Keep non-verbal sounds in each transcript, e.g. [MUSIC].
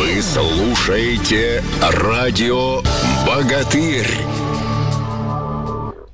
Вы слушаете радио «Богатырь».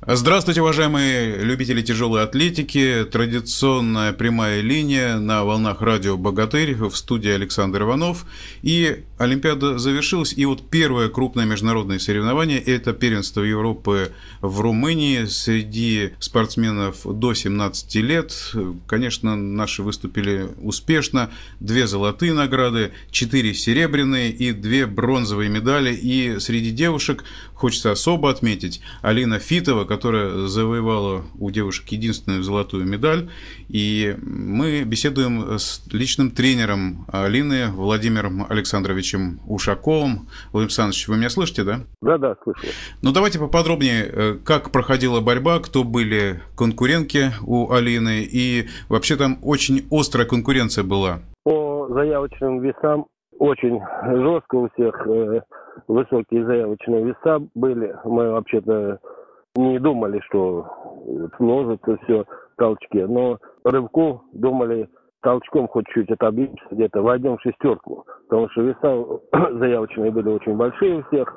Здравствуйте, уважаемые любители тяжелой атлетики. Традиционная прямая линия на волнах радио «Богатырь» в студии Александр Иванов. И Олимпиада завершилась. И вот первое крупное международное соревнование – это первенство Европы в Румынии среди спортсменов до 17 лет. Конечно, наши выступили успешно. Две золотые награды, четыре серебряные и две бронзовые медали. И среди девушек хочется особо отметить Алина Фитова, которая завоевала у девушек единственную золотую медаль. И мы беседуем с личным тренером Алины Владимиром Александровичем Ушаковым. Владимир Александрович, вы меня слышите, да? Да, да, слышу. Ну, давайте поподробнее, э, как проходила борьба, кто были конкурентки у Алины, и вообще там очень острая конкуренция была. По заявочным весам очень жестко у всех э, высокие заявочные веса были. Мы вообще-то не думали, что сложится все в толчке, но рывку думали, толчком хоть чуть отобьемся, где-то войдем в шестерку, потому что веса [COUGHS] заявочные были очень большие у всех.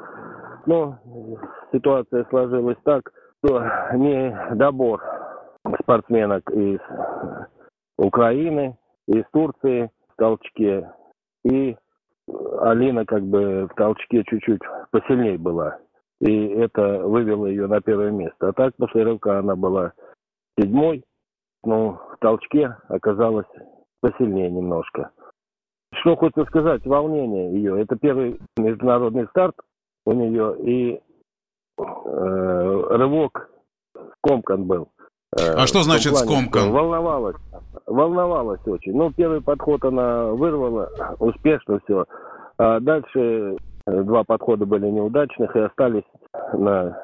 Но ситуация сложилась так, что недобор спортсменок из Украины, из Турции в толчке и Алина как бы в толчке чуть-чуть посильнее была. И это вывело ее на первое место. А так после рывка она была седьмой. Ну, в толчке оказалась посильнее немножко. Что хочется сказать, волнение ее. Это первый международный старт у нее. И э, рывок скомкан был. Э, а что значит скомкан? Волновалась. Волновалась очень. Ну, первый подход она вырвала, успешно все. А дальше э, два подхода были неудачных и остались на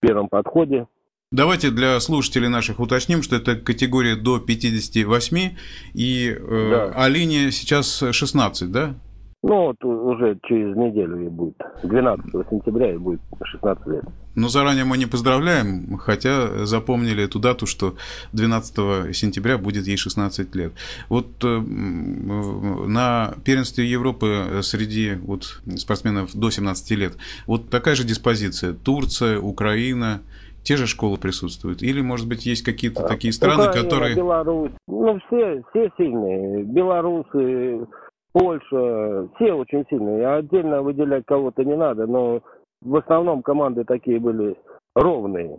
первом подходе. Давайте для слушателей наших уточним, что это категория до 58, и э, да. а линия сейчас 16, да? Ну, вот уже через неделю ей будет. 12 сентября ей будет 16 лет. Ну, заранее мы не поздравляем, хотя запомнили эту дату, что 12 сентября будет ей 16 лет. Вот э, на первенстве Европы среди вот, спортсменов до 17 лет вот такая же диспозиция. Турция, Украина, те же школы присутствуют? Или, может быть, есть какие-то а, такие страны, Украина, которые... Беларусь, ну, все, все сильные. Белорусы, Польша, все очень сильные. Отдельно выделять кого-то не надо, но в основном команды такие были ровные.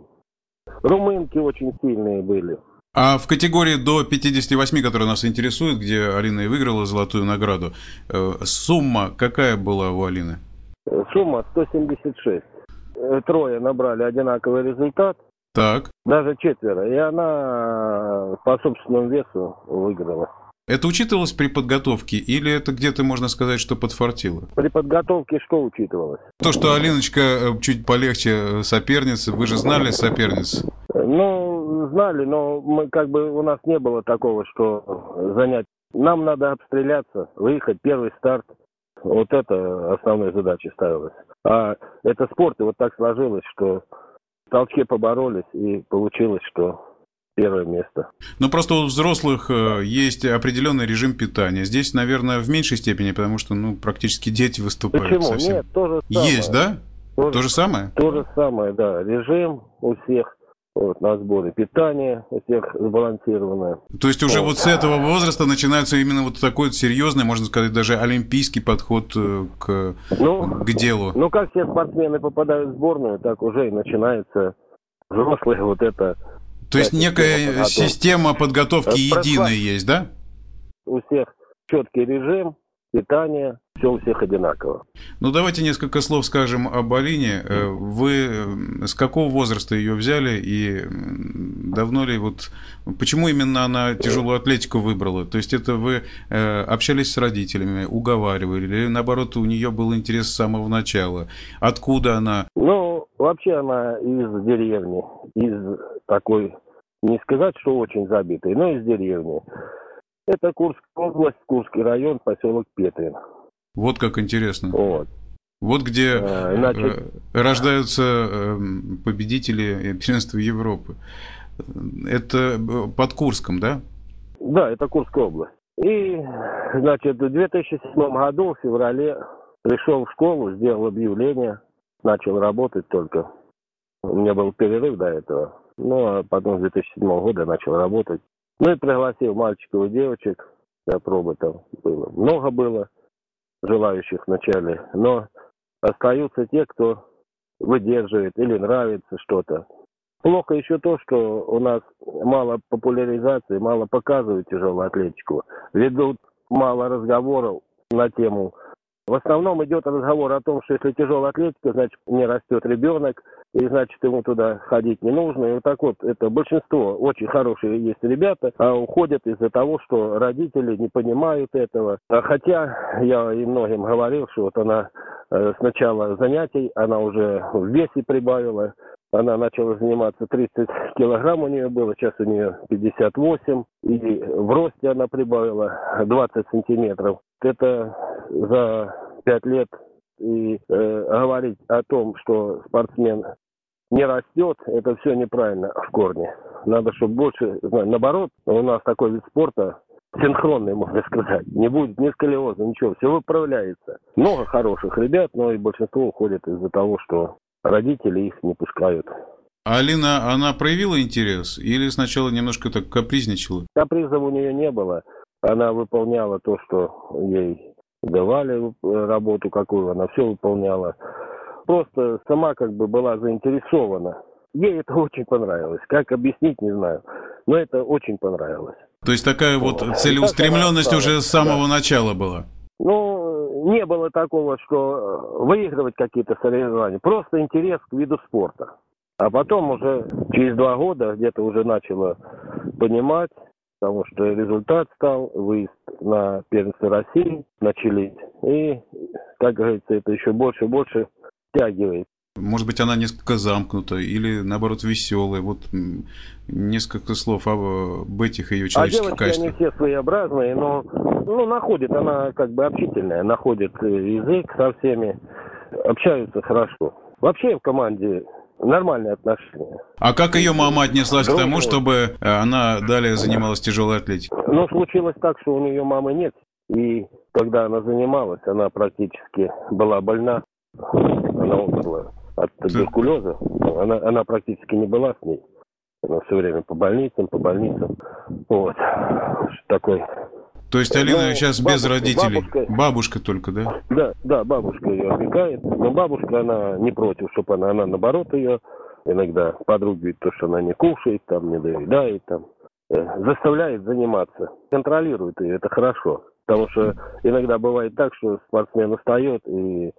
Румынки очень сильные были. А в категории до 58, которая нас интересует, где Алина и выиграла золотую награду, э, сумма какая была у Алины? Сумма 176. Э, трое набрали одинаковый результат. Так. Даже четверо. И она по собственному весу выиграла. Это учитывалось при подготовке или это где-то можно сказать, что подфартило? При подготовке что учитывалось? То, что Алиночка э, чуть полегче э, соперницы, вы же знали соперниц? Ну, знали, но мы как бы у нас не было такого, что занять. Нам надо обстреляться, выехать, первый старт. Вот это основная задача ставилась. А это спорт, и вот так сложилось, что в толчке поборолись, и получилось, что первое место. Ну, просто у взрослых э, есть определенный режим питания. Здесь, наверное, в меньшей степени, потому что, ну, практически дети выступают Почему? совсем. Нет, то же самое. Есть, да? То, то же самое? То же самое, да. Режим у всех вот, на сборе питания у всех сбалансированное. То есть уже вот. вот с этого возраста начинается именно вот такой вот серьезный, можно сказать, даже олимпийский подход э, к, ну, к делу. Ну, как все спортсмены попадают в сборную, так уже и начинается взрослое вот это то есть некая система подготовки единая есть, да? У всех четкий режим, питание, все у всех одинаково. Ну, давайте несколько слов скажем об Алине. Э, вы э, с какого возраста ее взяли и давно ли вот... Почему именно она тяжелую атлетику выбрала? То есть это вы э, общались с родителями, уговаривали, или наоборот у нее был интерес с самого начала? Откуда она? Ну, вообще она из деревни, из такой, не сказать, что очень забитой, но из деревни. Это Курская область, Курский район, поселок Петрин. Вот как интересно. Вот. Вот где а, Значит, рождаются эм, победители первенства Европы. Это под Курском, да? Да, это Курская область. И, значит, в 2007 году, в феврале, пришел в школу, сделал объявление, начал работать только. У меня был перерыв до этого. Ну, а потом с 2007 года начал работать. Ну и пригласил мальчиков и девочек для пробы там было. Много было желающих вначале, но остаются те, кто выдерживает или нравится что-то. Плохо еще то, что у нас мало популяризации, мало показывают тяжелую атлетику. Ведут мало разговоров на тему в основном идет разговор о том, что если тяжелая атлетика, значит, не растет ребенок, и значит, ему туда ходить не нужно. И вот так вот, это большинство очень хорошие есть ребята, а уходят из-за того, что родители не понимают этого. А хотя я и многим говорил, что вот она э, с начала занятий, она уже в весе прибавила, она начала заниматься 30 килограмм у нее было, сейчас у нее 58. И в росте она прибавила 20 сантиметров. Это за 5 лет и э, говорить о том, что спортсмен не растет, это все неправильно в корне. Надо, чтобы больше, наоборот, у нас такой вид спорта синхронный, можно сказать. Не будет ни сколиоза, ничего, все выправляется. Много хороших ребят, но и большинство уходит из-за того, что родители их не пускают. А Алина, она проявила интерес или сначала немножко так капризничала? Капризов у нее не было. Она выполняла то, что ей давали э, работу какую, она все выполняла. Просто сама как бы была заинтересована. Ей это [LAUGHS] очень понравилось. Как объяснить, не знаю. Но это очень понравилось. То есть такая вот целеустремленность уже с самого да. начала была? Ну, не было такого, что выигрывать какие-то соревнования. Просто интерес к виду спорта. А потом уже через два года где-то уже начала понимать, потому что результат стал, выезд на первенство России начались. И, как говорится, это еще больше и больше втягивает. Может быть, она несколько замкнута или, наоборот, веселая. Вот несколько слов об этих ее человеческих а качествах. они все своеобразные, но ну, находит, она как бы общительная, находит язык со всеми, общаются хорошо. Вообще в команде нормальные отношения. А как ее мама отнеслась Друг к тому, чтобы она далее занималась тяжелой атлетикой? Ну, случилось так, что у нее мамы нет. И когда она занималась, она практически была больна. Она умерла от туберкулеза. Она, она практически не была с ней. Она все время по больницам, по больницам. Вот. Такой то есть Алина ну, сейчас бабушка, без родителей? Бабушка, бабушка только, да? Да, да, бабушка ее опекает. Но бабушка, она не против, чтобы она, она наоборот ее иногда подругивает то, что она не кушает, там, не доедает, там, э, заставляет заниматься, контролирует ее, это хорошо. Потому что иногда бывает так, что спортсмен устает и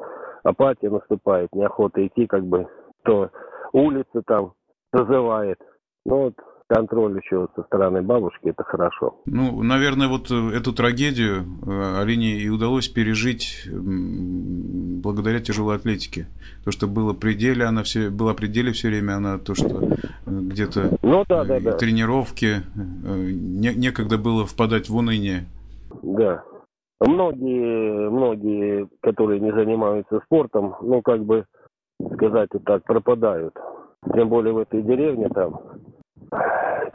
апатия наступает, неохота идти, как бы, то улица там зазывает. Ну вот контроль еще со стороны бабушки, это хорошо. Ну, наверное, вот э, эту трагедию э, Алине и удалось пережить благодаря тяжелой атлетике. То, что было пределе, она все, была пределе все время, она то, что э, где-то ну, да, да, да. тренировки, не, некогда было впадать в уныние. Да. Многие, многие, которые не занимаются спортом, ну, как бы сказать вот так, пропадают. Тем более в этой деревне там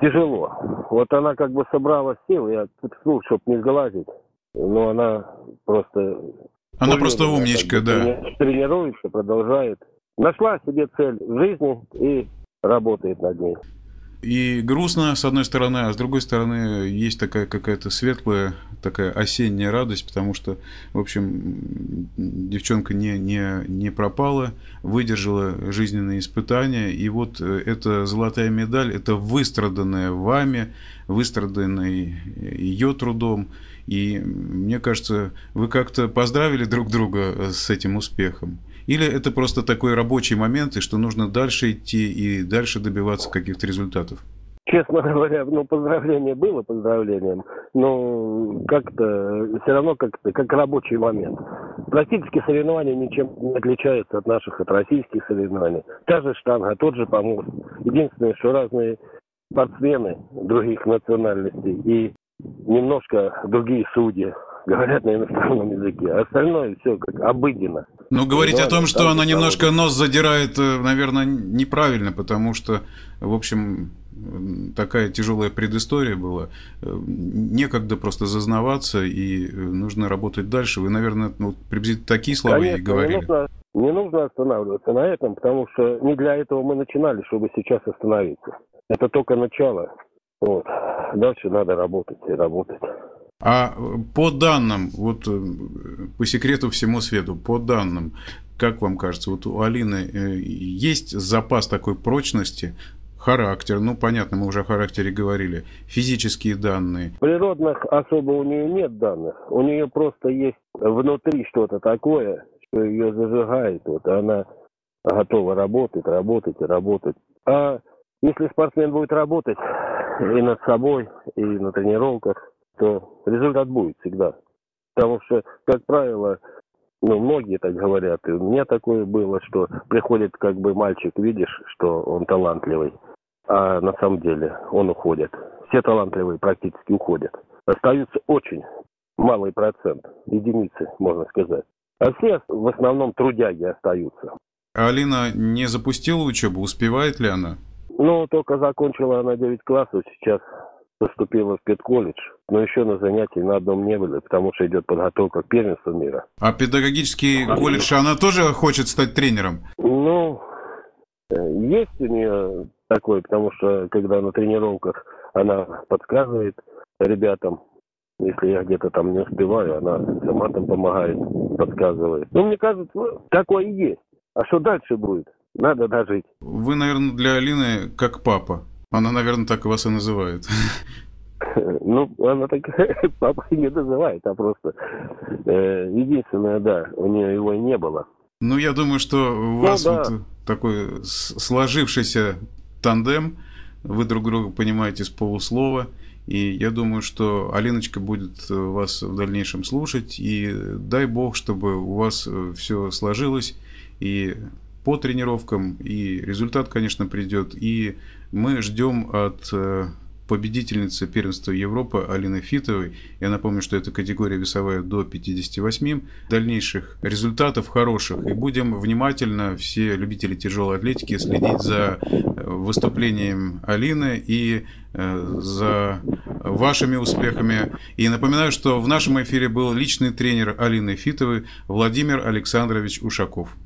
тяжело. Вот она как бы собрала сил, я ну, чтобы не сглазить, но она просто... Она просто умничка, да. Тренируется, продолжает. Нашла себе цель в жизни и работает над ней. И грустно, с одной стороны, а с другой стороны, есть такая какая-то светлая, такая осенняя радость, потому что, в общем, девчонка не, не, не пропала, выдержала жизненные испытания, и вот э, эта золотая медаль, это выстраданная вами, выстраданная ее трудом, и мне кажется, вы как-то поздравили друг друга с этим успехом. Или это просто такой рабочий момент, и что нужно дальше идти и дальше добиваться каких-то результатов? Честно говоря, ну, поздравление было поздравлением, но как-то все равно как-то как рабочий момент. Практически соревнования ничем не отличаются от наших, от российских соревнований. Та же штанга, тот же помост. Единственное, что разные спортсмены других национальностей и немножко другие судьи говорят на иностранном языке. А остальное все как обыденно. Ну, говорить о том, что она немножко нос задирает, э, наверное, неправильно, потому что, в общем, такая тяжелая предыстория была. Некогда просто зазнаваться, и нужно работать дальше. Вы, наверное, ну, приблизительно такие слова Конечно, и говорили. Не нужно, не нужно останавливаться на этом, потому что не для этого мы начинали, чтобы сейчас остановиться. Это только начало. Вот. Дальше надо работать и работать. А по данным, вот по секрету всему свету, по данным, как вам кажется, вот у Алины э, есть запас такой прочности, характер, ну понятно, мы уже о характере говорили, физические данные? Природных особо у нее нет данных. У нее просто есть внутри что-то такое, что ее зажигает. Вот она готова работать, работать и работать. А если спортсмен будет работать и над собой, и на тренировках, то результат будет всегда. Потому что, как правило, ну, многие так говорят, и у меня такое было, что приходит как бы мальчик, видишь, что он талантливый, а на самом деле он уходит. Все талантливые практически уходят. Остаются очень малый процент, единицы, можно сказать. А все в основном трудяги остаются. А Алина не запустила учебу, успевает ли она? Ну, только закончила она 9 классов, сейчас поступила в педколледж, но еще на занятии на одном не были, потому что идет подготовка к первенству мира. А педагогический колледж, она тоже хочет стать тренером? Ну, есть у нее такой, потому что когда на тренировках она подсказывает ребятам, если я где-то там не успеваю, она сама там помогает, подсказывает. Ну, мне кажется, такое и есть. А что дальше будет? Надо дожить. Вы, наверное, для Алины как папа. Она, наверное, так вас и называет. [LAUGHS] Ну, она так [LAUGHS] папа не называет, а просто э, единственное, да, у нее его и не было. Ну, я думаю, что у ну, вас да. вот такой сложившийся тандем, вы друг друга понимаете с полуслова, и я думаю, что Алиночка будет вас в дальнейшем слушать, и дай бог, чтобы у вас все сложилось, и по тренировкам, и результат, конечно, придет. И мы ждем от э, победительницы первенства Европы Алины Фитовой. Я напомню, что это категория весовая до 58. Дальнейших результатов хороших. И будем внимательно, все любители тяжелой атлетики, следить за э, выступлением Алины и э, за вашими успехами. И напоминаю, что в нашем эфире был личный тренер Алины Фитовой Владимир Александрович Ушаков.